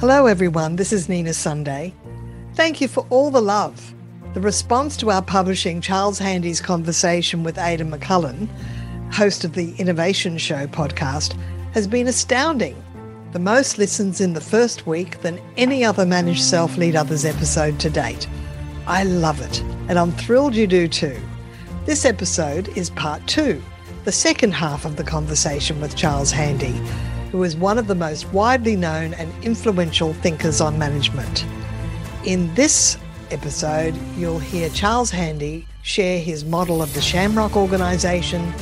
Hello, everyone. This is Nina Sunday. Thank you for all the love. The response to our publishing Charles Handy's conversation with Aidan McCullen, host of the Innovation Show podcast, has been astounding. The most listens in the first week than any other Managed Self Lead Others episode to date. I love it, and I'm thrilled you do too. This episode is part two, the second half of the conversation with Charles Handy, who is one of the most widely known and influential thinkers on management. In this episode, you'll hear Charles Handy share his model of the Shamrock organisation,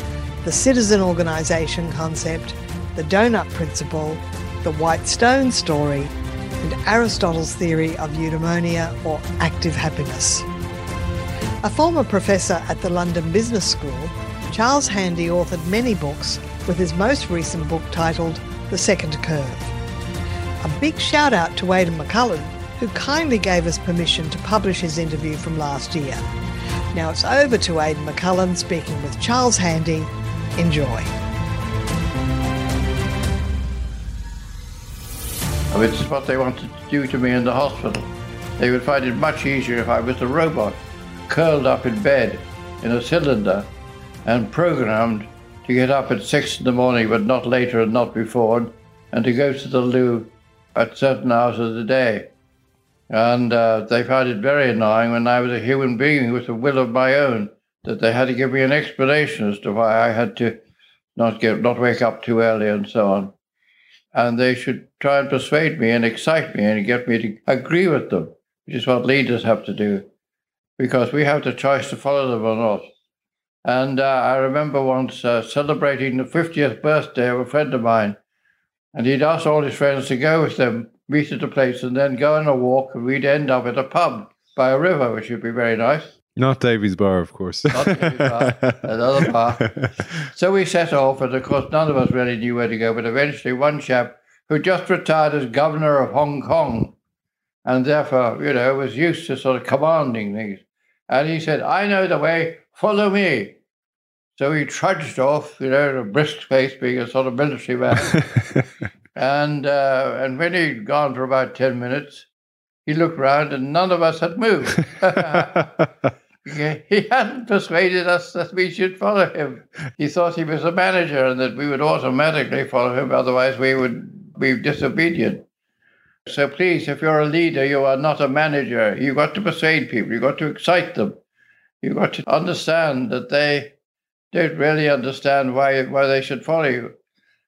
the citizen organisation concept, the donut principle, the white stone story, and Aristotle's theory of eudaimonia or active happiness. A former professor at the London Business School, Charles Handy authored many books, with his most recent book titled The Second Curve. A big shout out to Aidan McCullen, who kindly gave us permission to publish his interview from last year. Now it's over to Aidan McCullen speaking with Charles Handy. Enjoy. Which is what they wanted to do to me in the hospital. They would find it much easier if I was a robot, curled up in bed in a cylinder and programmed to get up at six in the morning, but not later and not before, and to go to the loo at certain hours of the day. And uh, they found it very annoying when I was a human being with a will of my own that they had to give me an explanation as to why I had to not get not wake up too early and so on. And they should try and persuade me and excite me and get me to agree with them, which is what leaders have to do, because we have the choice to follow them or not. And uh, I remember once uh, celebrating the 50th birthday of a friend of mine, and he'd asked all his friends to go with them, meet at a place, and then go on a walk, and we'd end up at a pub by a river, which would be very nice. Not Davy's Bar, of course. Bar, another bar. So we set off, and of course, none of us really knew where to go. But eventually, one chap who just retired as governor of Hong Kong, and therefore, you know, was used to sort of commanding things, and he said, "I know the way. Follow me." So he trudged off, you know, a brisk pace, being a sort of military man. and uh, and when he'd gone for about ten minutes, he looked round, and none of us had moved. he hadn't persuaded us that we should follow him. He thought he was a manager and that we would automatically follow him, otherwise, we would be disobedient. So please, if you're a leader, you are not a manager. You've got to persuade people, you've got to excite them, you've got to understand that they don't really understand why, why they should follow you.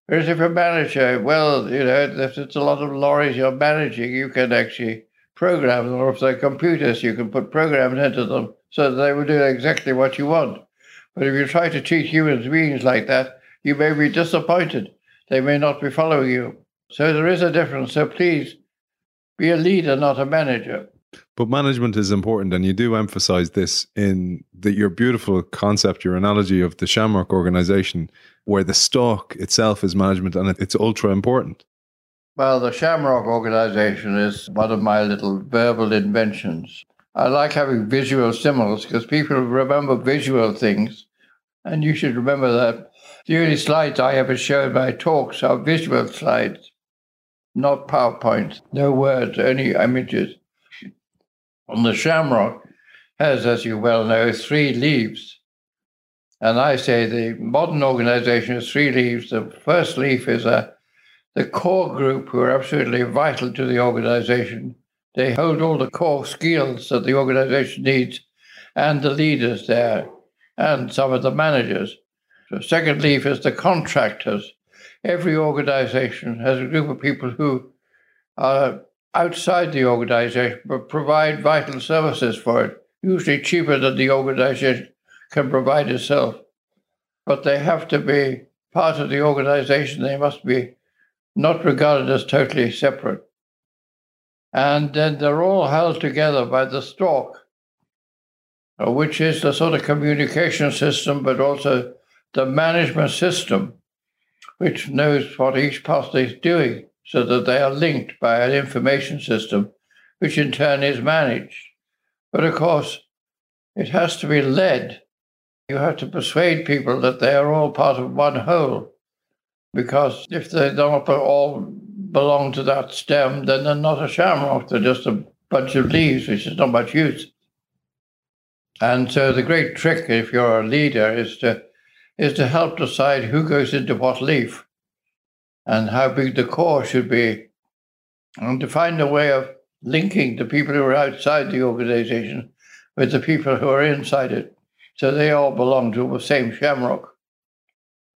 Whereas if you're a manager, well, you know, if it's a lot of lorries you're managing, you can actually program them, or if they're computers, you can put programs into them so that they will do exactly what you want. But if you try to treat human beings like that, you may be disappointed. They may not be following you. So there is a difference. So please be a leader, not a manager. But management is important, and you do emphasize this in the, your beautiful concept, your analogy of the Shamrock organization, where the stock itself is management and it's ultra important. Well, the Shamrock organization is one of my little verbal inventions. I like having visual symbols because people remember visual things. And you should remember that the only slides I ever show in my talks are visual slides, not PowerPoint. No words, only images. And the shamrock has, as you well know, three leaves. And I say the modern organization has three leaves. The first leaf is a, the core group who are absolutely vital to the organization they hold all the core skills that the organization needs and the leaders there and some of the managers. The second leaf is the contractors. Every organization has a group of people who are outside the organization but provide vital services for it, usually cheaper than the organization can provide itself. But they have to be part of the organization. They must be not regarded as totally separate and then they're all held together by the stalk, which is the sort of communication system, but also the management system, which knows what each part is doing, so that they are linked by an information system, which in turn is managed. But of course, it has to be led. You have to persuade people that they are all part of one whole. Because if they don't all belong to that stem, then they're not a shamrock. They're just a bunch of leaves, which is not much use. And so the great trick, if you're a leader, is to is to help decide who goes into what leaf and how big the core should be, and to find a way of linking the people who are outside the organization with the people who are inside it. So they all belong to the same shamrock.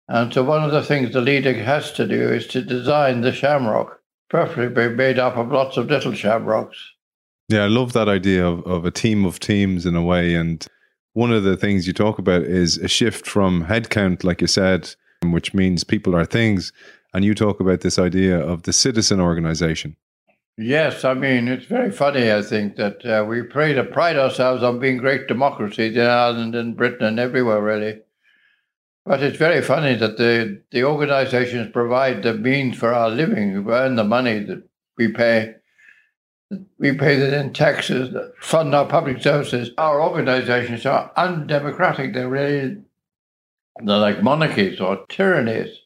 And so one of the things the leader has to do is to design the shamrock, preferably made up of lots of little shamrocks. Yeah, I love that idea of, of a team of teams in a way. And one of the things you talk about is a shift from headcount, like you said, which means people are things. And you talk about this idea of the citizen organization. Yes, I mean, it's very funny, I think, that uh, we to pride ourselves on being great democracies in Ireland and Britain and everywhere, really. But it's very funny that the, the organizations provide the means for our living, we earn the money that we pay. We pay that in taxes that fund our public services. Our organizations are undemocratic. They're really they're like monarchies or tyrannies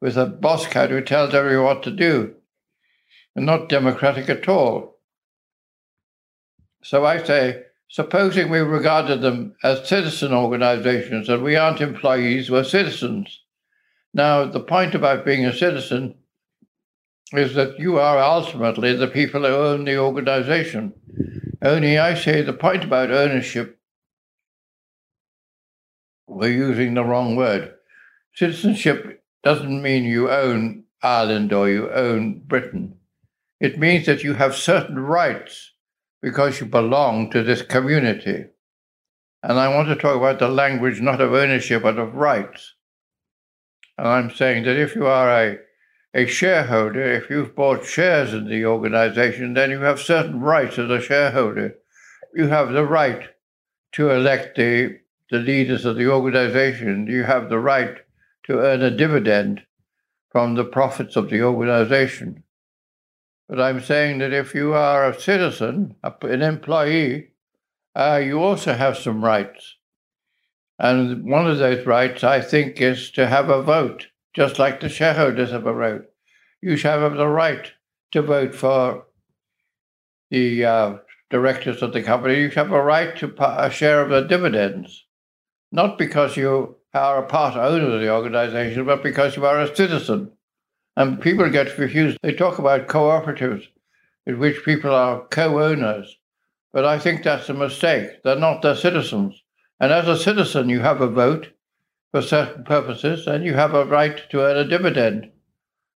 with a boss cat who tells everyone what to do and not democratic at all. So I say, supposing we regarded them as citizen organizations and we aren't employees, we're citizens. Now, the point about being a citizen is that you are ultimately the people who own the organization. Only I say the point about ownership, we're using the wrong word. Citizenship doesn't mean you own Ireland or you own Britain. It means that you have certain rights because you belong to this community. And I want to talk about the language not of ownership, but of rights. And I'm saying that if you are a, a shareholder, if you've bought shares in the organization, then you have certain rights as a shareholder. You have the right to elect the, the leaders of the organization. You have the right to earn a dividend from the profits of the organization. But I'm saying that if you are a citizen, an employee, uh, you also have some rights. And one of those rights, I think, is to have a vote, just like the shareholders have a vote. You have the right to vote for the uh, directors of the company. You have a right to a share of the dividends, not because you are a part owner of the organization, but because you are a citizen. And people get confused. They talk about cooperatives in which people are co owners. But I think that's a mistake. They're not their citizens. And as a citizen, you have a vote for certain purposes and you have a right to earn a dividend.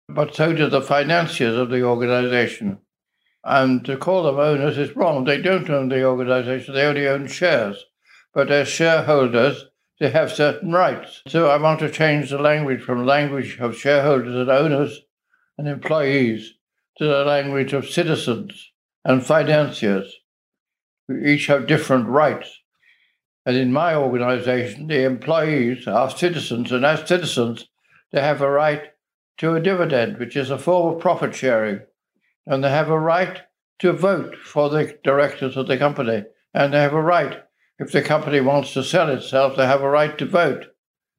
But so do the financiers of the organization. And to call them owners is wrong. They don't own the organization, they only own shares. But as shareholders, they have certain rights. So I want to change the language from language of shareholders and owners and employees to the language of citizens and financiers who each have different rights. And in my organization, the employees are citizens, and as citizens, they have a right to a dividend, which is a form of profit sharing. And they have a right to vote for the directors of the company. And they have a right if the company wants to sell itself, they have a right to vote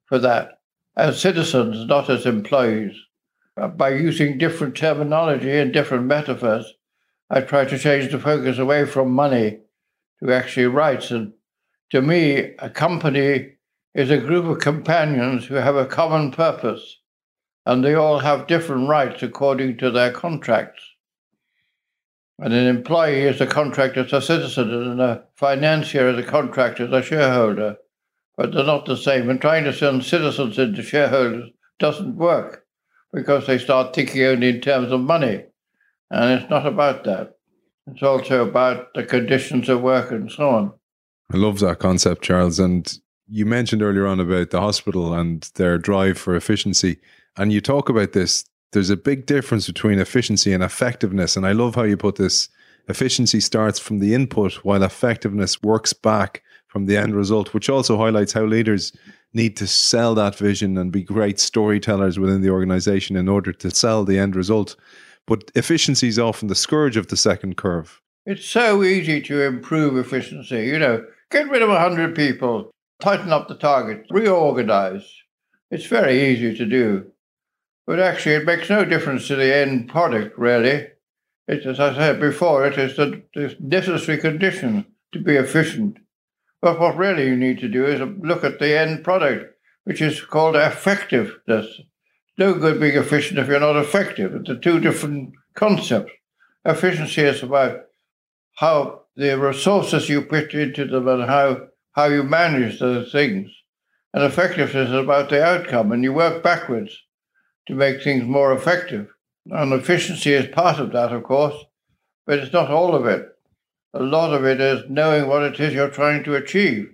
for that as citizens, not as employees. Uh, by using different terminology and different metaphors, I try to change the focus away from money to actually rights. And to me, a company is a group of companions who have a common purpose, and they all have different rights according to their contracts. And an employee is a contractor as a citizen, and a financier is a contractor as a shareholder. But they're not the same. And trying to turn citizens into shareholders doesn't work because they start thinking only in terms of money. And it's not about that. It's also about the conditions of work and so on. I love that concept, Charles. And you mentioned earlier on about the hospital and their drive for efficiency. And you talk about this there's a big difference between efficiency and effectiveness. And I love how you put this efficiency starts from the input while effectiveness works back from the end result, which also highlights how leaders need to sell that vision and be great storytellers within the organization in order to sell the end result. But efficiency is often the scourge of the second curve. It's so easy to improve efficiency. You know, get rid of 100 people, tighten up the target, reorganize. It's very easy to do. But actually, it makes no difference to the end product, really. It's, as I said before, it is the, the necessary condition to be efficient. But what really you need to do is look at the end product, which is called effectiveness. No good being efficient if you're not effective. It's a two different concepts. Efficiency is about how the resources you put into them and how, how you manage those things. And effectiveness is about the outcome, and you work backwards to make things more effective. And efficiency is part of that, of course, but it's not all of it. A lot of it is knowing what it is you're trying to achieve.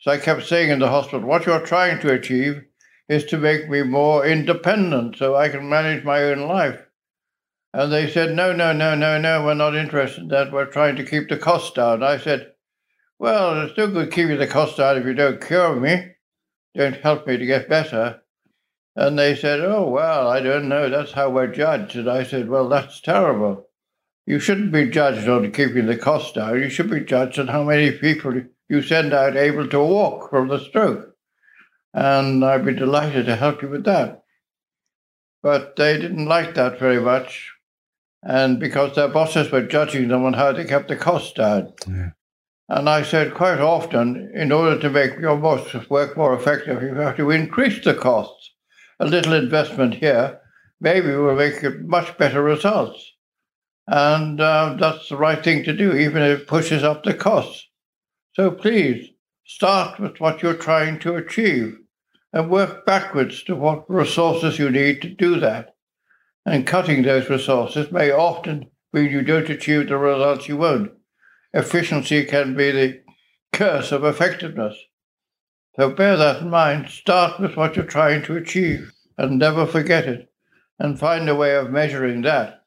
So I kept saying in the hospital, what you're trying to achieve is to make me more independent so I can manage my own life. And they said, no, no, no, no, no, we're not interested in that. We're trying to keep the cost down. I said, well, it's no good keeping the cost down if you don't cure me, don't help me to get better. And they said, oh, well, I don't know. That's how we're judged. And I said, well, that's terrible. You shouldn't be judged on keeping the cost down. You should be judged on how many people you send out able to walk from the stroke. And I'd be delighted to help you with that. But they didn't like that very much and because their bosses were judging them on how they kept the costs down. Yeah. And I said quite often, in order to make your work more effective, you have to increase the costs. A little investment here maybe will make much better results. And uh, that's the right thing to do, even if it pushes up the costs. So please start with what you're trying to achieve and work backwards to what resources you need to do that and cutting those resources may often mean you don't achieve the results you want. Efficiency can be the curse of effectiveness. So bear that in mind. Start with what you're trying to achieve and never forget it, and find a way of measuring that,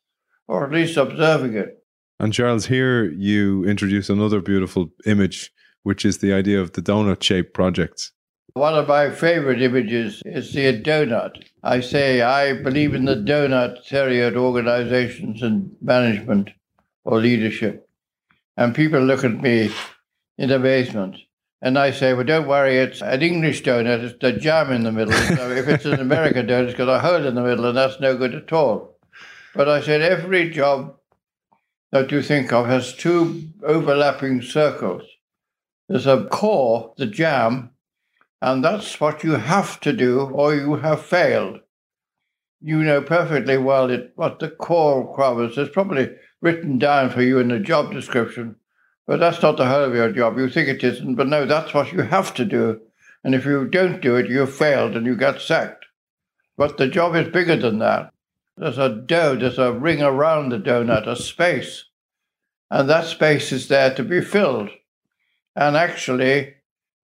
or at least observing it. And Charles, here you introduce another beautiful image, which is the idea of the donut shaped projects. One of my favorite images is the donut. I say I believe in the donut theory of organizations and management or leadership. And people look at me in amazement. And I say, well, don't worry, it's an English donut, it's the jam in the middle. So if it's an American donut, it's got a hole in the middle, and that's no good at all. But I said, every job that you think of has two overlapping circles. There's a core, the jam, and that's what you have to do, or you have failed. You know perfectly well it, what the core requirements is probably written down for you in the job description, but that's not the whole of your job. You think it isn't, but no, that's what you have to do. And if you don't do it, you've failed and you get sacked. But the job is bigger than that. There's a dough, there's a ring around the donut, a space. And that space is there to be filled. And actually,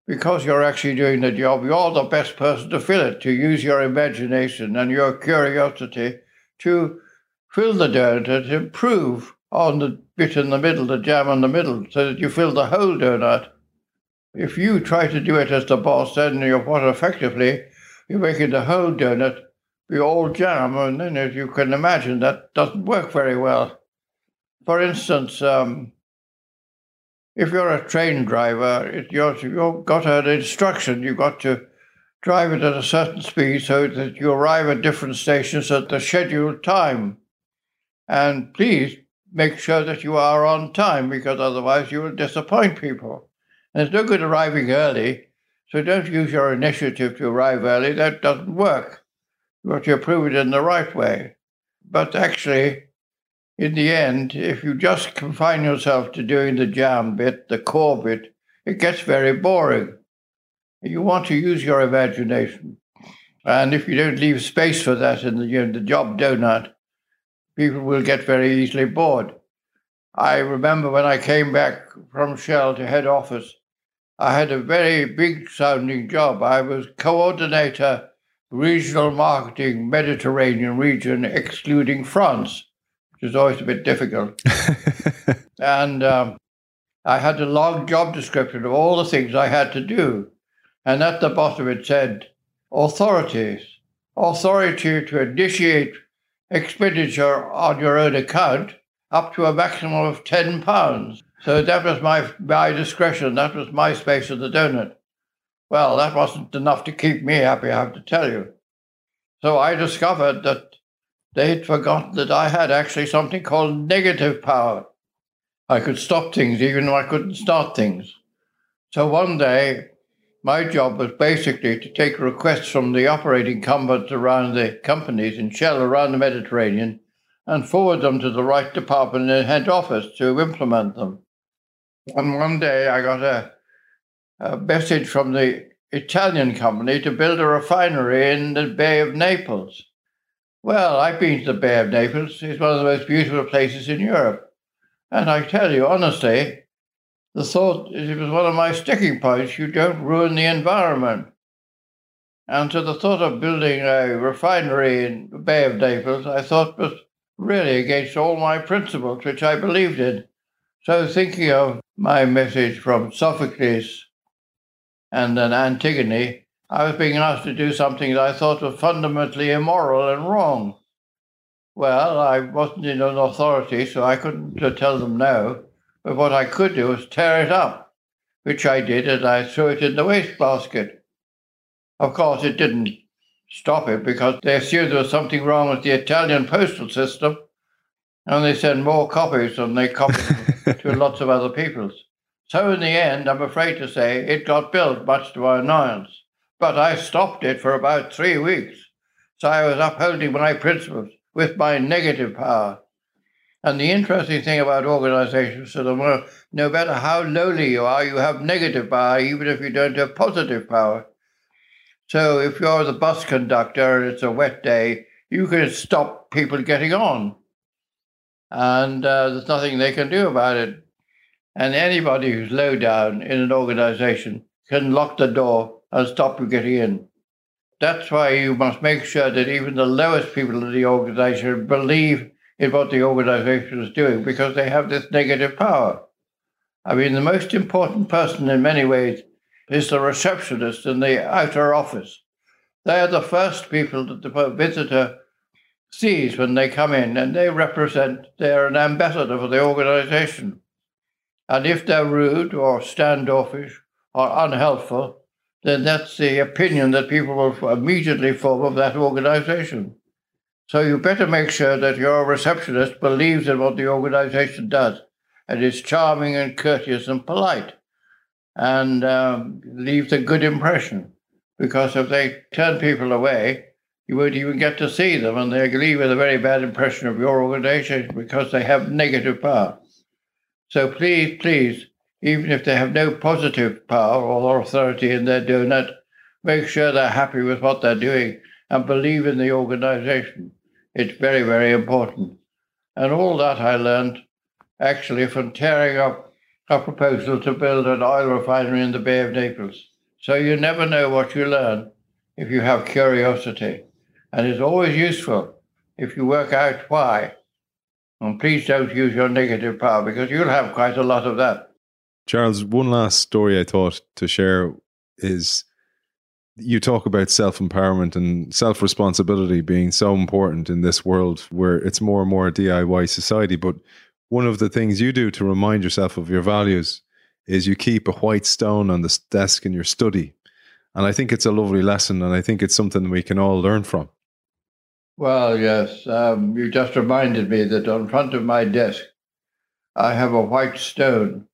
because you're actually doing the job, you're the best person to fill it, to use your imagination and your curiosity to fill the donut and improve on the bit in the middle, the jam in the middle, so that you fill the whole donut. If you try to do it as the boss, then you're what effectively you're making the whole donut be all jam, and then as you can imagine, that doesn't work very well. For instance, um, if you're a train driver, it, you've got an instruction. You've got to drive it at a certain speed so that you arrive at different stations at the scheduled time. And please make sure that you are on time because otherwise you will disappoint people. And it's no good arriving early, so don't use your initiative to arrive early. That doesn't work. You have to approve it in the right way. But actually, in the end, if you just confine yourself to doing the jam bit, the core bit, it gets very boring. You want to use your imagination. And if you don't leave space for that in the, know, the job donut, people will get very easily bored. I remember when I came back from Shell to head office, I had a very big sounding job. I was coordinator, regional marketing, Mediterranean region, excluding France which is always a bit difficult. and um, I had a long job description of all the things I had to do. And at the bottom it said, authorities, authority to initiate expenditure on your own account up to a maximum of £10. So that was my, my discretion. That was my space of the donut. Well, that wasn't enough to keep me happy, I have to tell you. So I discovered that they had forgotten that I had actually something called negative power. I could stop things even though I couldn't start things. So one day, my job was basically to take requests from the operating companies around the companies in Shell around the Mediterranean and forward them to the right department in head office to implement them. And one day I got a, a message from the Italian company to build a refinery in the Bay of Naples. Well, I've been to the Bay of Naples. It's one of the most beautiful places in Europe. And I tell you honestly, the thought it was one of my sticking points you don't ruin the environment. And to the thought of building a refinery in the Bay of Naples, I thought was really against all my principles, which I believed in. So, thinking of my message from Sophocles and then Antigone, I was being asked to do something that I thought was fundamentally immoral and wrong. Well, I wasn't in an authority, so I couldn't uh, tell them no. But what I could do was tear it up, which I did, and I threw it in the wastebasket. Of course, it didn't stop it because they assumed there was something wrong with the Italian postal system, and they sent more copies than they copied to lots of other people's. So in the end, I'm afraid to say, it got built, much to my annoyance. But I stopped it for about three weeks. So I was upholding my principles with my negative power. And the interesting thing about organizations is that no matter how lowly you are, you have negative power, even if you don't have positive power. So if you're the bus conductor and it's a wet day, you can stop people getting on. And uh, there's nothing they can do about it. And anybody who's low down in an organization can lock the door and stop you getting in. That's why you must make sure that even the lowest people in the organization believe in what the organization is doing because they have this negative power. I mean, the most important person in many ways is the receptionist in the outer office. They are the first people that the visitor sees when they come in, and they represent, they're an ambassador for the organization. And if they're rude or standoffish or unhelpful, then that's the opinion that people will immediately form of that organization. So you better make sure that your receptionist believes in what the organization does and is charming and courteous and polite and um, leaves a good impression. Because if they turn people away, you won't even get to see them and they leave with a very bad impression of your organization because they have negative power. So please, please, even if they have no positive power or authority in their doing it, make sure they're happy with what they're doing and believe in the organization. It's very, very important. And all that I learned actually from tearing up a proposal to build an oil refinery in the Bay of Naples. So you never know what you learn if you have curiosity. And it's always useful if you work out why. And please don't use your negative power because you'll have quite a lot of that. Charles, one last story I thought to share is you talk about self empowerment and self responsibility being so important in this world where it's more and more a DIY society. But one of the things you do to remind yourself of your values is you keep a white stone on the desk in your study. And I think it's a lovely lesson, and I think it's something we can all learn from. Well, yes. Um, you just reminded me that on front of my desk, I have a white stone.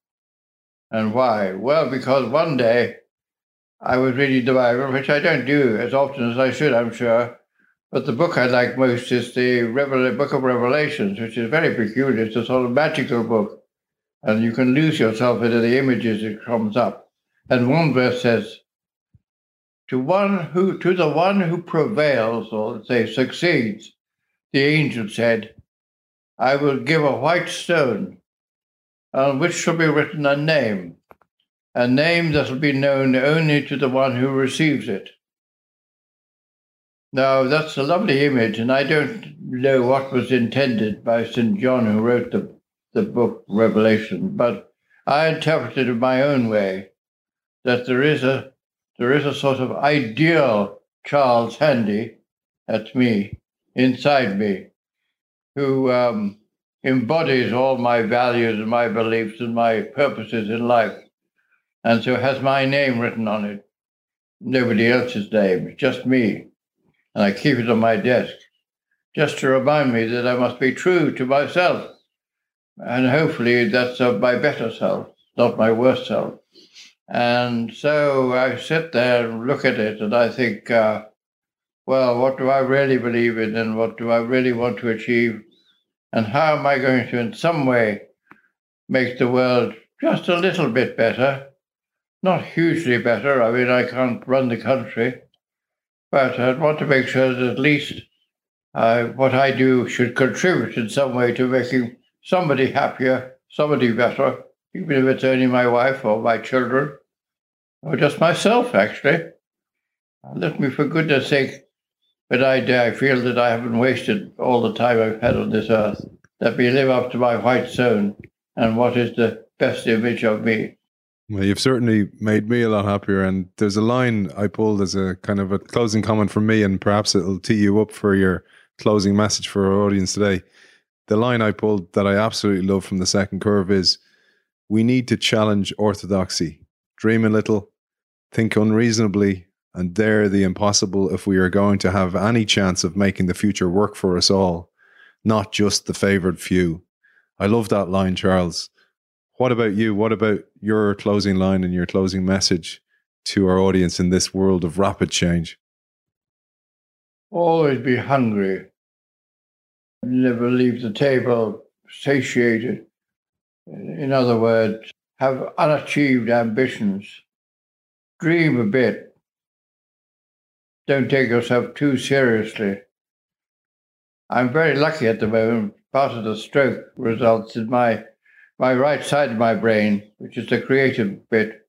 And why? Well, because one day I was reading the Bible, which I don't do as often as I should, I'm sure. But the book I like most is the Revel- Book of Revelations, which is very peculiar. It's a sort of magical book, and you can lose yourself into the images it comes up. And one verse says, "To one who, to the one who prevails, or let's say succeeds, the angel said, I will give a white stone, on which shall be written a name, a name that will be known only to the one who receives it." Now, that's a lovely image, and I don't know what was intended by St. John, who wrote the, the book Revelation, but I interpreted it in my own way that there is a there is a sort of ideal Charles Handy, that's me, inside me, who um, embodies all my values and my beliefs and my purposes in life, and so has my name written on it. Nobody else's name, just me. and I keep it on my desk just to remind me that I must be true to myself. And hopefully that's my better self, not my worst self. And so I sit there and look at it and I think, uh, well, what do I really believe in and what do I really want to achieve? And how am I going to, in some way, make the world just a little bit better? Not hugely better. I mean, I can't run the country, but I'd want to make sure that at least uh, what I do should contribute in some way to making somebody happier, somebody better, even if it's only my wife or my children, or just myself, actually. Let me, for goodness sake, when I die, I feel that I haven't wasted all the time I've had on this earth. Let me live up to my white zone and what is the best image of me. Well, you've certainly made me a lot happier. And there's a line I pulled as a kind of a closing comment from me, and perhaps it'll tee you up for your closing message for our audience today. The line I pulled that I absolutely love from the second curve is we need to challenge orthodoxy, dream a little, think unreasonably, and dare the impossible if we are going to have any chance of making the future work for us all, not just the favored few. I love that line, Charles. What about you? What about your closing line and your closing message to our audience in this world of rapid change? Always be hungry. Never leave the table satiated. In other words, have unachieved ambitions. Dream a bit. Don't take yourself too seriously. I'm very lucky at the moment. Part of the stroke results in my my right side of my brain, which is the creative bit,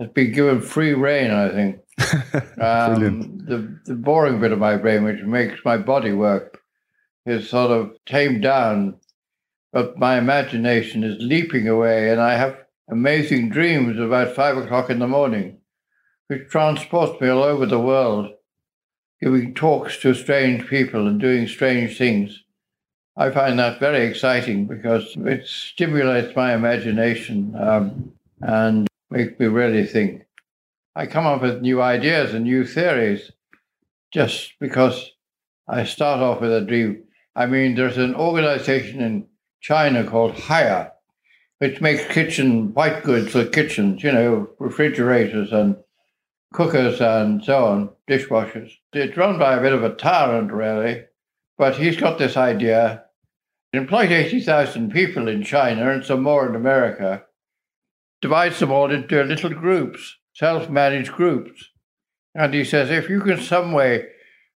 has been given free rein, I think. um, the, the boring bit of my brain, which makes my body work, is sort of tamed down, but my imagination is leaping away, and I have amazing dreams about five o'clock in the morning, which transport me all over the world, giving talks to strange people and doing strange things. I find that very exciting because it stimulates my imagination um, and makes me really think. I come up with new ideas and new theories just because I start off with a dream. I mean, there's an organization in China called Haier, which makes kitchen white goods for kitchens, you know, refrigerators and cookers and so on, dishwashers. It's run by a bit of a tyrant, really, but he's got this idea employed 80,000 people in China and some more in America, divides them all into little groups, self managed groups. And he says, if you can some way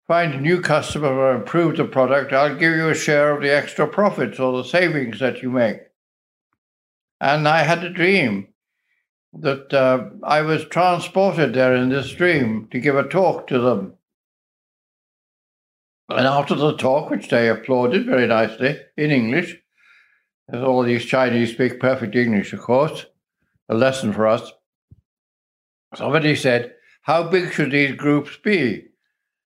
find a new customer or improve the product, I'll give you a share of the extra profits or the savings that you make. And I had a dream that uh, I was transported there in this dream to give a talk to them. And after the talk, which they applauded very nicely in English, as all these Chinese speak perfect English, of course, a lesson for us, somebody said, How big should these groups be?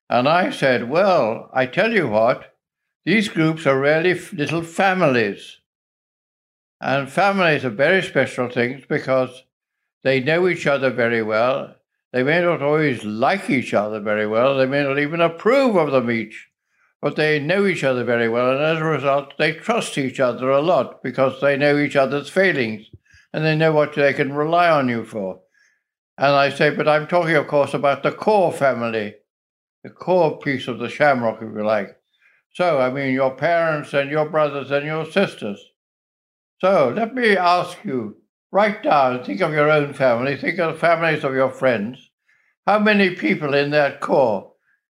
And I said, Well, I tell you what, these groups are really little families. And families are very special things because they know each other very well. They may not always like each other very well. They may not even approve of them each but they know each other very well, and as a result, they trust each other a lot because they know each other's failings and they know what they can rely on you for. And I say, but I'm talking, of course, about the core family, the core piece of the shamrock, if you like. So, I mean, your parents and your brothers and your sisters. So, let me ask you write down, think of your own family, think of the families of your friends. How many people in that core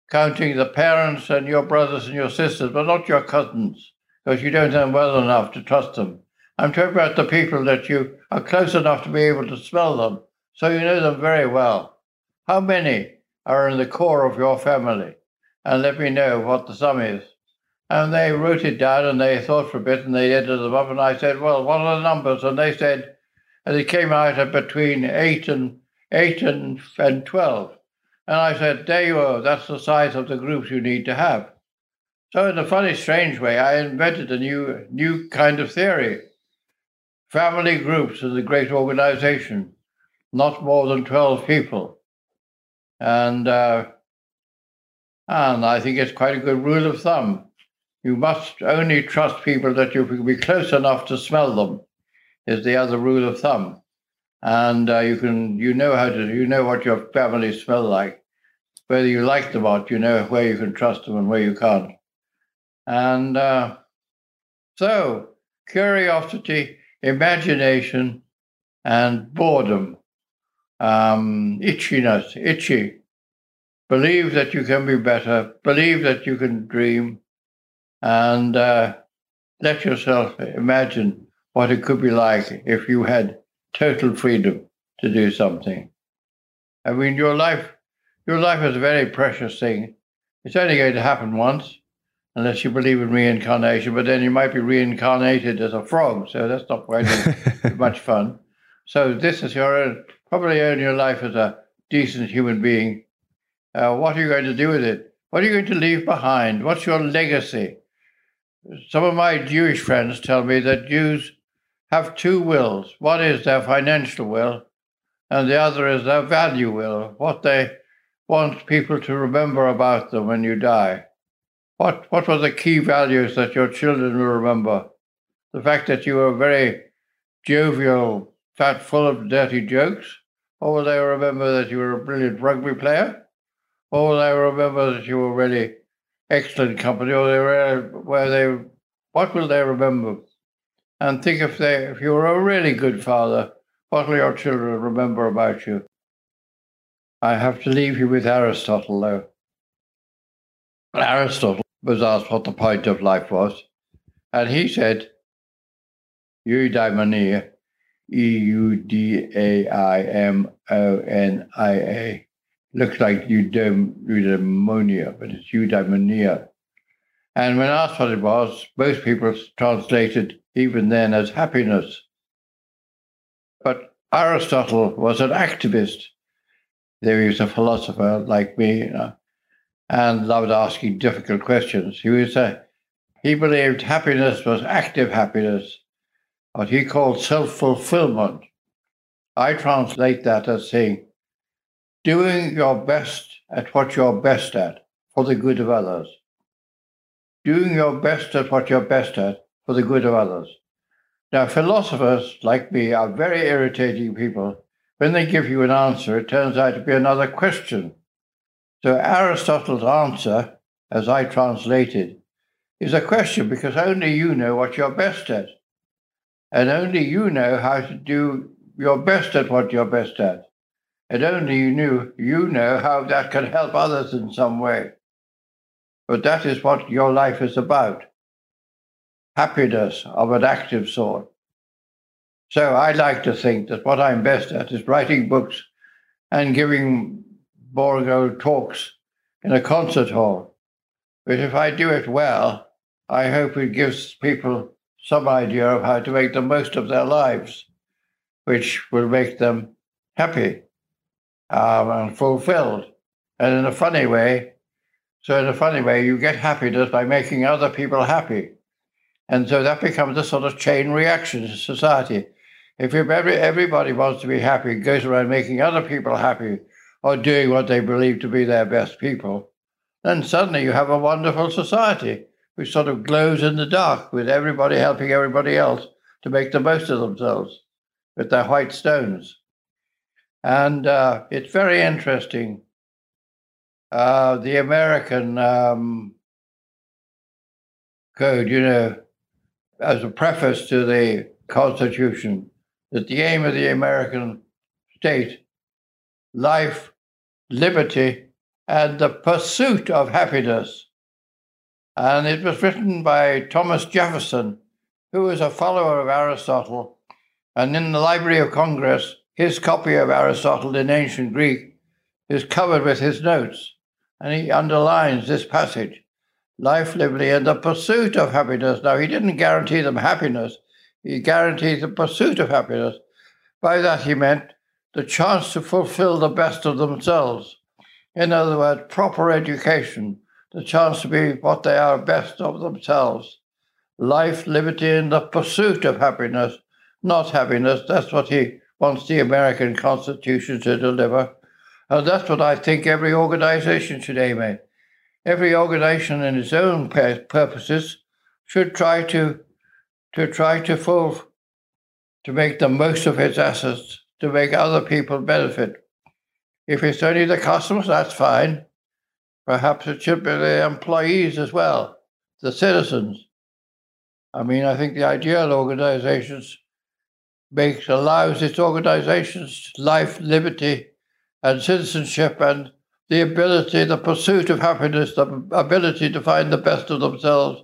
counting the parents and your brothers and your sisters, but not your cousins, because you don't know them well enough to trust them. I'm talking about the people that you are close enough to be able to smell them, so you know them very well. How many are in the core of your family? And let me know what the sum is. And they wrote it down and they thought for a bit and they added them up. And I said, Well, what are the numbers? And they said, and it came out at between eight and eight and, and twelve. And I said, there you are, that's the size of the groups you need to have. So in a funny, strange way, I invented a new, new kind of theory. Family groups is a great organization, not more than 12 people. And uh, And I think it's quite a good rule of thumb. You must only trust people that you can be close enough to smell them, is the other rule of thumb. And uh, you can, you know how to, you know what your family smell like, whether you like them or not. You know where you can trust them and where you can't. And uh, so, curiosity, imagination, and boredom, um, itchiness, itchy. Believe that you can be better. Believe that you can dream and uh, let yourself imagine what it could be like if you had total freedom to do something. I mean, your life, your life is a very precious thing. It's only going to happen once, unless you believe in reincarnation. But then you might be reincarnated as a frog, so that's not very much fun. So this is your own, probably own your life as a decent human being. Uh, what are you going to do with it? What are you going to leave behind? What's your legacy? Some of my Jewish friends tell me that Jews have two wills. One is their financial will, and the other is their value will, what they want people to remember about them when you die. What, what were the key values that your children will remember? The fact that you were very jovial, fat, full of dirty jokes? Or will they remember that you were a brilliant rugby player? Or will they remember that you were really excellent company, or they were where they, what will they remember? And think if they, if you were a really good father, what will your children remember about you? I have to leave you with Aristotle, though. Aristotle was asked what the point of life was, and he said, eudaimonia, E U D A I M O N I A looks like eudaimonia, but it's eudaimonia. And when asked what it was, most people translated even then as happiness. But Aristotle was an activist. There he was a philosopher like me, you know, and loved asking difficult questions. He was a, he believed happiness was active happiness, what he called self-fulfillment. I translate that as saying doing your best at what you're best at for the good of others. Doing your best at what you're best at for the good of others. Now, philosophers like me are very irritating people. When they give you an answer, it turns out to be another question. So, Aristotle's answer, as I translated, is a question because only you know what you're best at. And only you know how to do your best at what you're best at and only you knew you know how that can help others in some way. But that is what your life is about. Happiness of an active sort. So I like to think that what I'm best at is writing books and giving boring old talks in a concert hall. But if I do it well, I hope it gives people some idea of how to make the most of their lives, which will make them happy um, and fulfilled. And in a funny way, so in a funny way, you get happiness by making other people happy. And so that becomes a sort of chain reaction in society. If every, everybody wants to be happy, goes around making other people happy or doing what they believe to be their best people, then suddenly you have a wonderful society which sort of glows in the dark with everybody helping everybody else to make the most of themselves with their white stones. And uh, it's very interesting. Uh, the American um, code, you know, as a preface to the Constitution, that the aim of the American state, life, liberty, and the pursuit of happiness. And it was written by Thomas Jefferson, who was a follower of Aristotle. And in the Library of Congress, his copy of Aristotle in ancient Greek is covered with his notes, and he underlines this passage life, liberty, and the pursuit of happiness. Now, he didn't guarantee them happiness, he guaranteed the pursuit of happiness. By that, he meant the chance to fulfill the best of themselves. In other words, proper education, the chance to be what they are best of themselves. Life, liberty, and the pursuit of happiness, not happiness. That's what he wants the American Constitution to deliver. And that's what I think every organization should aim at. Every organization in its own purposes should try to to try to full to make the most of its assets to make other people benefit. If it's only the customers, that's fine. Perhaps it should be the employees as well, the citizens. I mean, I think the ideal organizations makes allows its organizations life, liberty, and citizenship, and the ability, the pursuit of happiness, the ability to find the best of themselves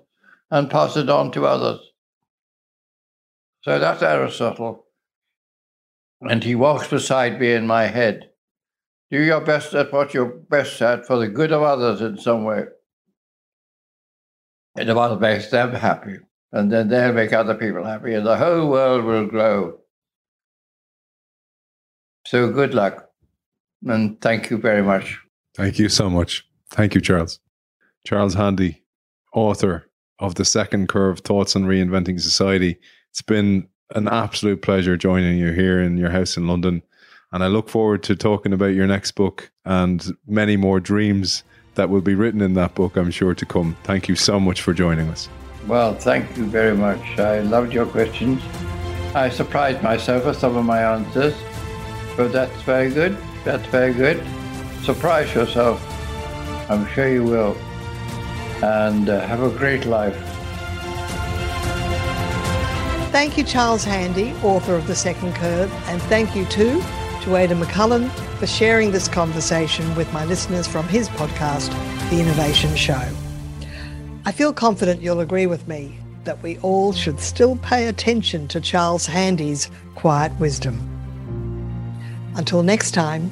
and pass it on to others. So that's Aristotle. And he walks beside me in my head. Do your best at what you're best at for the good of others in some way. And the one makes them happy. And then they'll make other people happy, and the whole world will grow. So good luck. And thank you very much. Thank you so much. Thank you, Charles. Charles Handy, author of The Second Curve Thoughts on Reinventing Society. It's been an absolute pleasure joining you here in your house in London. And I look forward to talking about your next book and many more dreams that will be written in that book, I'm sure, to come. Thank you so much for joining us. Well, thank you very much. I loved your questions. I surprised myself with some of my answers, but that's very good. That's very good. Surprise yourself. I'm sure you will. And uh, have a great life. Thank you, Charles Handy, author of The Second Curve, and thank you too to Aidan McCullen for sharing this conversation with my listeners from his podcast, The Innovation Show. I feel confident you'll agree with me that we all should still pay attention to Charles Handy's quiet wisdom. Until next time,